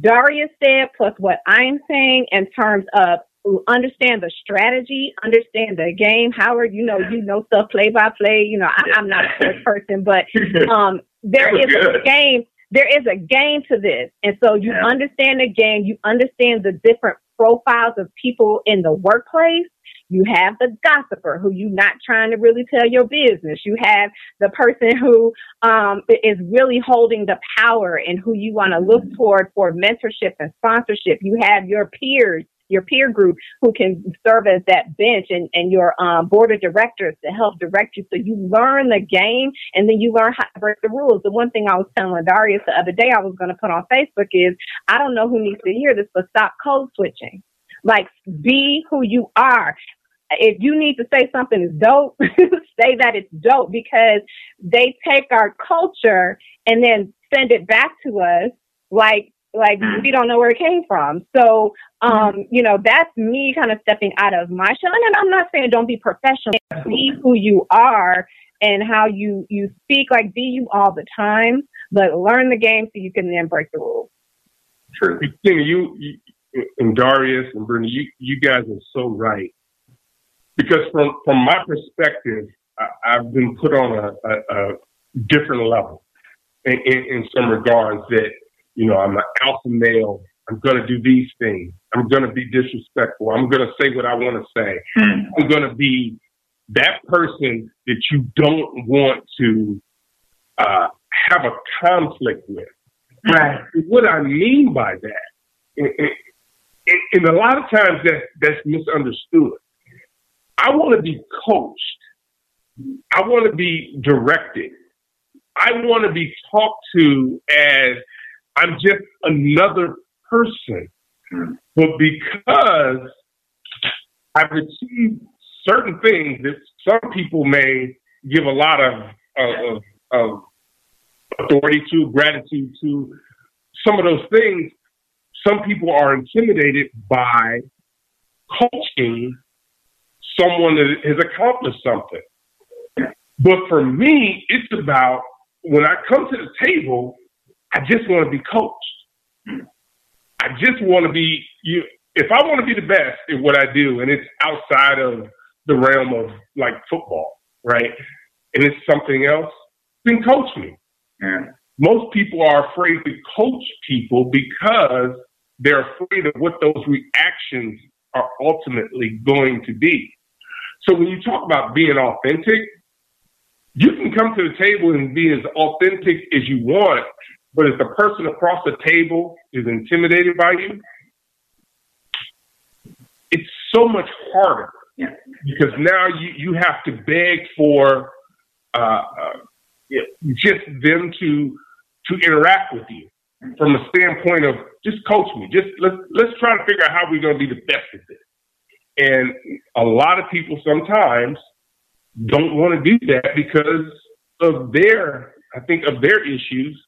Darius said plus what I'm saying in terms of understand the strategy, understand the game. Howard, you know, you know stuff play by play. You know, I, am not a sports person, but [LAUGHS] um, there is good. a game. There is a game to this, and so you yeah. understand the game. You understand the different profiles of people in the workplace. You have the gossiper who you're not trying to really tell your business. You have the person who um, is really holding the power and who you want to look toward for mentorship and sponsorship. You have your peers your peer group who can serve as that bench and, and your um, board of directors to help direct you so you learn the game and then you learn how to break the rules. The one thing I was telling Darius the other day I was going to put on Facebook is I don't know who needs to hear this, but stop code switching. Like be who you are if you need to say something is dope, [LAUGHS] say that it's dope because they take our culture and then send it back to us like like we don't know where it came from. So, um, you know, that's me kind of stepping out of my shell. And I'm not saying don't be professional. Be who you are and how you you speak. Like be you all the time, but learn the game so you can then break the rules. True. Christina, you, you and Darius and Brenda, you you guys are so right. Because from from my perspective, I, have been put on a, a, a different level in, in, in some regards that you know, I'm an alpha male. I'm going to do these things. I'm going to be disrespectful. I'm going to say what I want to say. Mm. I'm going to be that person that you don't want to uh, have a conflict with. Right. What I mean by that and, and, and a lot of times that that's misunderstood. I want to be coached. I want to be directed. I want to be talked to as I'm just another person. Mm. But because I've achieved certain things that some people may give a lot of, of, of authority to, gratitude to, some of those things, some people are intimidated by coaching someone that has accomplished something. But for me, it's about when I come to the table, I just want to be coached. I just want to be you. If I want to be the best in what I do, and it's outside of the realm of like football, right? And it's something else, then coach me. Yeah. Most people are afraid to coach people because they're afraid of what those reactions are ultimately going to be. So when you talk about being authentic, you can come to the table and be as authentic as you want, but if the person across the table is intimidated by you, it's so much harder yeah. because now you, you have to beg for uh, uh, just them to to interact with you from a standpoint of just coach me. Just let's let's try to figure out how we're going to be the best at this. And a lot of people sometimes don't want to do that because of their, I think, of their issues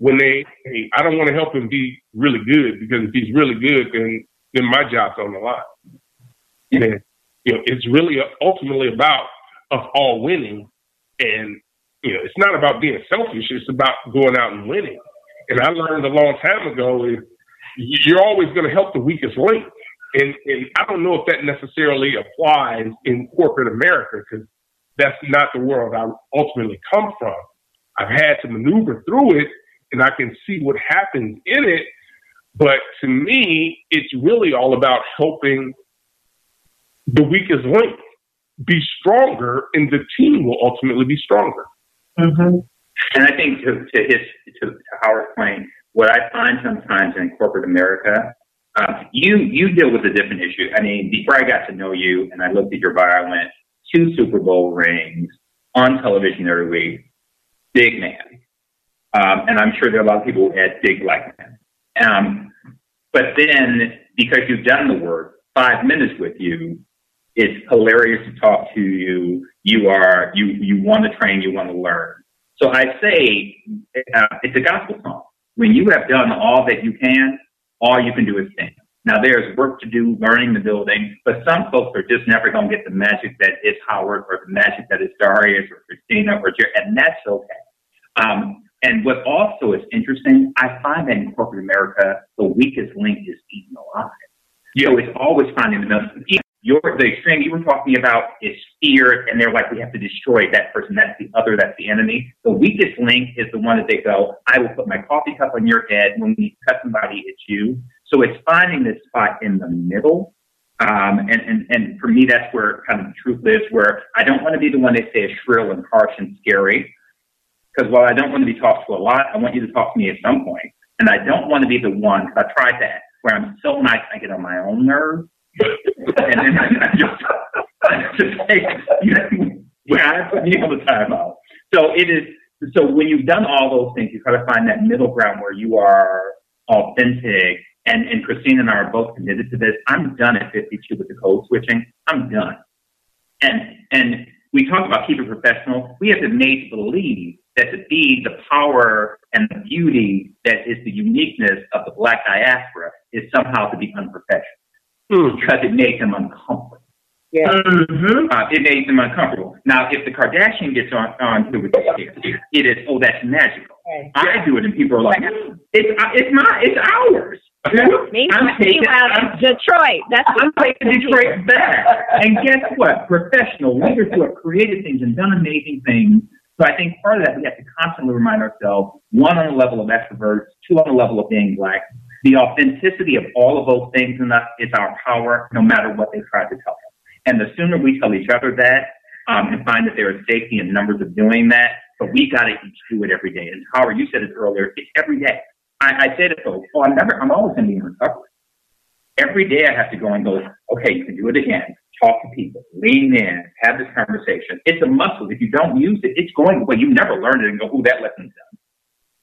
when they, hey, I don't want to help him be really good because if he's really good, then then my job's on the line. And you know, it's really ultimately about us all winning, and you know, it's not about being selfish. It's about going out and winning. And I learned a long time ago is you're always going to help the weakest link. And, and I don't know if that necessarily applies in corporate America because that's not the world I ultimately come from. I've had to maneuver through it and I can see what happens in it. But to me, it's really all about helping the weakest link be stronger and the team will ultimately be stronger. Mm-hmm. And I think to, to his, to, to Howard's point, what I find sometimes in corporate America um, you you deal with a different issue. I mean, before I got to know you and I looked at your bio, I went two Super Bowl rings on television every week, big man. Um, and I'm sure there are a lot of people who had big black men. Um, but then because you've done the work, five minutes with you, it's hilarious to talk to you. You are you you want to train, you want to learn. So I say uh, it's a gospel song. When you have done all that you can, all you can do is stand. Now there's work to do learning the building, but some folks are just never going to get the magic that is Howard or the magic that is Darius or Christina or Jerry, and that's okay. Um, and what also is interesting, I find that in corporate America, the weakest link is eaten alive. Yeah. So it's always finding the most your the extreme you were talking about is fear, and they're like, we have to destroy that person. That's the other. That's the enemy. The weakest link is the one that they go, I will put my coffee cup on your head. When we cut somebody, it's you. So it's finding this spot in the middle. Um, and, and, and for me, that's where kind of the truth is, where I don't want to be the one they say is shrill and harsh and scary. Because while I don't want to be talked to a lot, I want you to talk to me at some point. And I don't want to be the one, because I tried that, where I'm so nice I get on my own nerves and then I just, I just take, you know, [LAUGHS] where I put me on the timeout. So it is, so when you've done all those things, you try to find that middle ground where you are authentic. And, and Christine and I are both committed to this. I'm done at 52 with the code switching. I'm done. And, and we talk about keep it professional. We have to believe that to be the power and the beauty that is the uniqueness of the black diaspora is somehow to be unprofessional mm. because it makes them uncomfortable. Yeah. Mm-hmm. Uh, it made them uncomfortable. Now, if the Kardashian gets on, on to it, it is, oh, that's magical. Okay. I do it, and people are like, it's uh, it's my, it's ours. I'm taking I'm, Detroit. That's I'm taking Detroit back. and guess what? Professional leaders who have created things and done amazing things. So I think part of that we have to constantly remind ourselves: one on the level of extroverts, two on the level of being black, the authenticity of all of those things in us is our power, no matter what they try to tell us. And the sooner we tell each other that um, and find that there is safety in numbers of doing that, but we got to each do it every day. And Howard, you said it earlier, it's every day. I, I said it though, oh, I'm never, I'm always going to be in recovery. every day I have to go and go, okay, you can do it again. Talk to people, lean in, have this conversation. It's a muscle. If you don't use it, it's going away. You never learn it and go, oh, that lesson's done.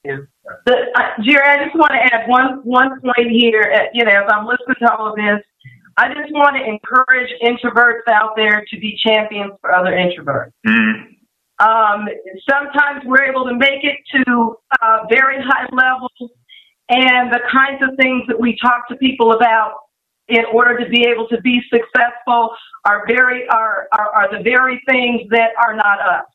Yeah. The, uh, Jerry, I just want to add one one point here. Uh, you know, as I'm listening to all of this, I just want to encourage introverts out there to be champions for other introverts. Mm. Um, sometimes we're able to make it to uh, very high levels, and the kinds of things that we talk to people about in order to be able to be successful are very are, are, are the very things that are not us.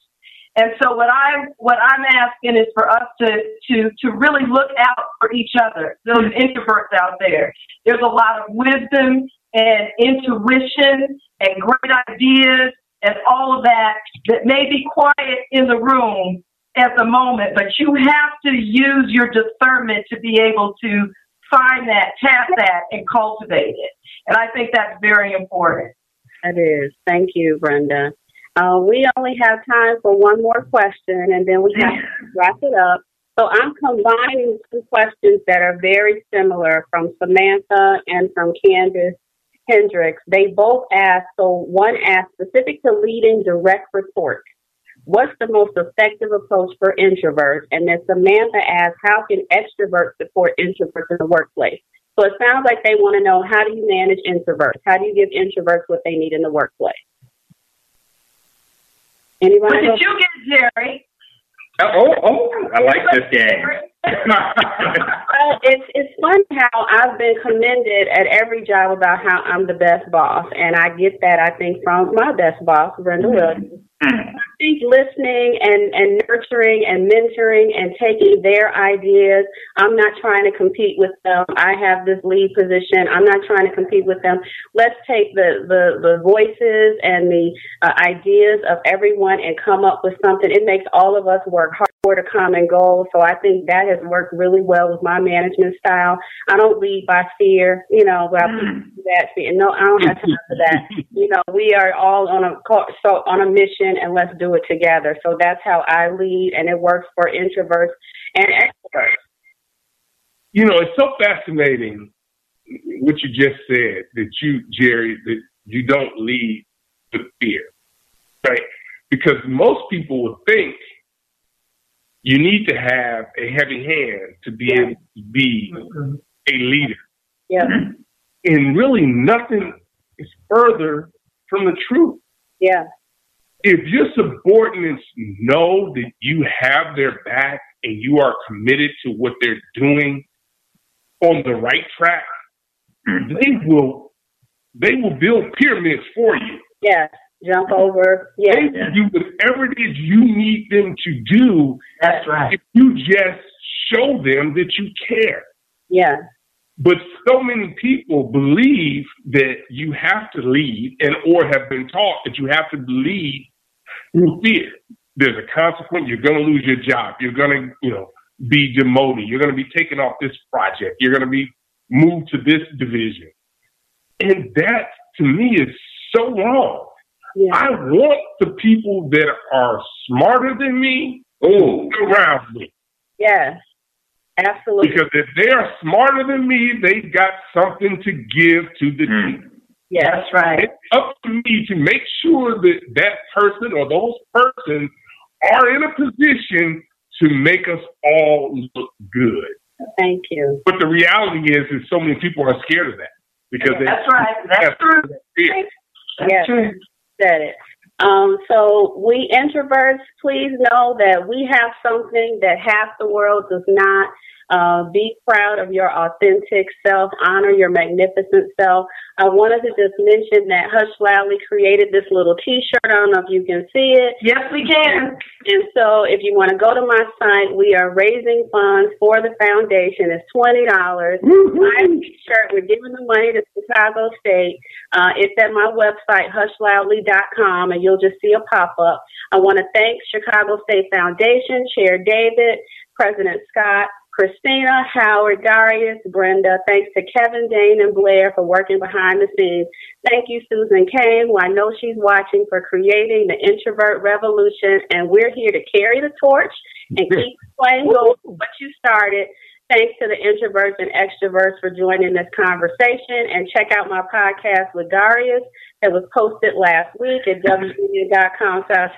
And so what I'm what I'm asking is for us to to to really look out for each other. Those introverts out there. There's a lot of wisdom and intuition and great ideas and all of that that may be quiet in the room at the moment, but you have to use your discernment to be able to find that, tap that, and cultivate it. And I think that's very important. It is. Thank you, Brenda. Uh, we only have time for one more question, and then we have to [LAUGHS] wrap it up. So I'm combining two questions that are very similar from Samantha and from Candace Hendricks. They both asked, so one asked specific to leading direct reports. What's the most effective approach for introverts? And then Samantha asked, how can extroverts support introverts in the workplace? So it sounds like they want to know how do you manage introverts? How do you give introverts what they need in the workplace? Anyone? What did you get, Jerry? Oh, oh, oh, I like this game. [LAUGHS] well, it's it's fun how I've been commended at every job about how I'm the best boss, and I get that I think from my best boss, Brenda mm-hmm. Williams. I think listening and, and nurturing and mentoring and taking their ideas. I'm not trying to compete with them. I have this lead position. I'm not trying to compete with them. Let's take the, the, the voices and the uh, ideas of everyone and come up with something. It makes all of us work hard toward a common goal. So I think that has worked really well with my management style. I don't lead by fear, you know, but I mm. that fear. No, I don't have time for that. [LAUGHS] you know, we are all on a so on a mission and let's do it together. So that's how I lead and it works for introverts and extroverts. You know, it's so fascinating what you just said that you, Jerry, that you don't lead with fear, right? Because most people would think you need to have a heavy hand to be yeah. able to be mm-hmm. a leader. Yeah. [CLEARS THROAT] And really nothing is further from the truth. Yeah. If your subordinates know that you have their back and you are committed to what they're doing on the right track, mm-hmm. they will they will build pyramids for you. Yes jump over. Yeah. They will do whatever it is you need them to do. That's right. If you just show them that you care. Yeah. But so many people believe that you have to lead and or have been taught that you have to lead through fear. There's a consequence. You're going to lose your job. You're going to, you know, be demoted. You're going to be taken off this project. You're going to be moved to this division. And that to me is so wrong. Yeah. I want the people that are smarter than me oh. around me. Yes, absolutely. Because if they are smarter than me, they've got something to give to the mm. team. Yeah, that's right. It's up to me to make sure that that person or those persons are in a position to make us all look good. Thank you. But the reality is, is so many people are scared of that because yeah, that's right. That's true. That's yes. true said it. Um, so we introverts, please know that we have something that half the world does not. Uh, be proud of your authentic self. Honor your magnificent self. I wanted to just mention that Hush Loudly created this little T-shirt. I don't know if you can see it. Yes, we can. And so, if you want to go to my site, we are raising funds for the foundation. It's twenty dollars. My T-shirt. We're giving the money to Chicago State. Uh, it's at my website, hushloudly.com, and you'll just see a pop up. I want to thank Chicago State Foundation Chair David, President Scott. Christina, Howard, Darius, Brenda. Thanks to Kevin, Dane, and Blair for working behind the scenes. Thank you, Susan Cain, who I know she's watching, for creating the introvert revolution. And we're here to carry the torch and keep playing what you started. Thanks to the introverts and extroverts for joining this conversation. And check out my podcast with Darius. It was posted last week at wmedia.com slash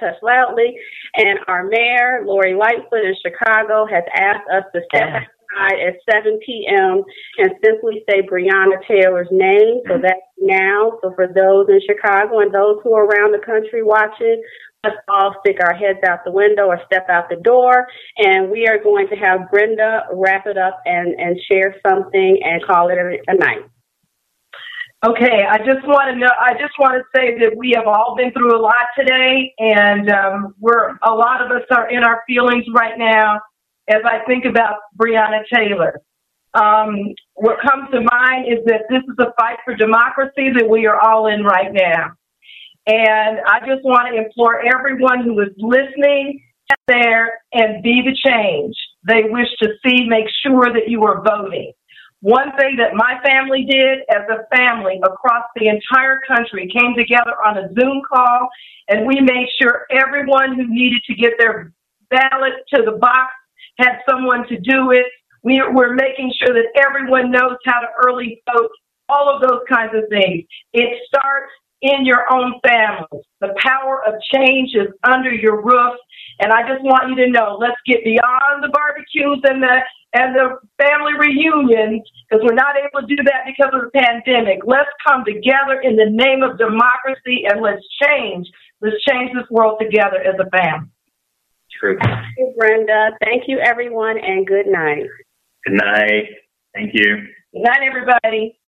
hush loudly. And our mayor, Lori Lightfoot in Chicago, has asked us to step outside at 7 p.m. and simply say Breonna Taylor's name. So mm-hmm. that's now. So for those in Chicago and those who are around the country watching, let's all stick our heads out the window or step out the door. And we are going to have Brenda wrap it up and, and share something and call it a, a night. Okay, I just want to know. I just want to say that we have all been through a lot today, and um, we're a lot of us are in our feelings right now. As I think about Breonna Taylor, um, what comes to mind is that this is a fight for democracy that we are all in right now. And I just want to implore everyone who is listening there and be the change they wish to see. Make sure that you are voting. One thing that my family did as a family across the entire country came together on a Zoom call and we made sure everyone who needed to get their ballot to the box had someone to do it. We, we're making sure that everyone knows how to early vote, all of those kinds of things. It starts in your own family. The power of change is under your roof. And I just want you to know, let's get beyond the barbecues and the and the family reunion because we're not able to do that because of the pandemic. Let's come together in the name of democracy and let's change. Let's change this world together as a family. True. Thank you, Brenda. Thank you, everyone, and good night. Good night. Thank you. Good night, everybody.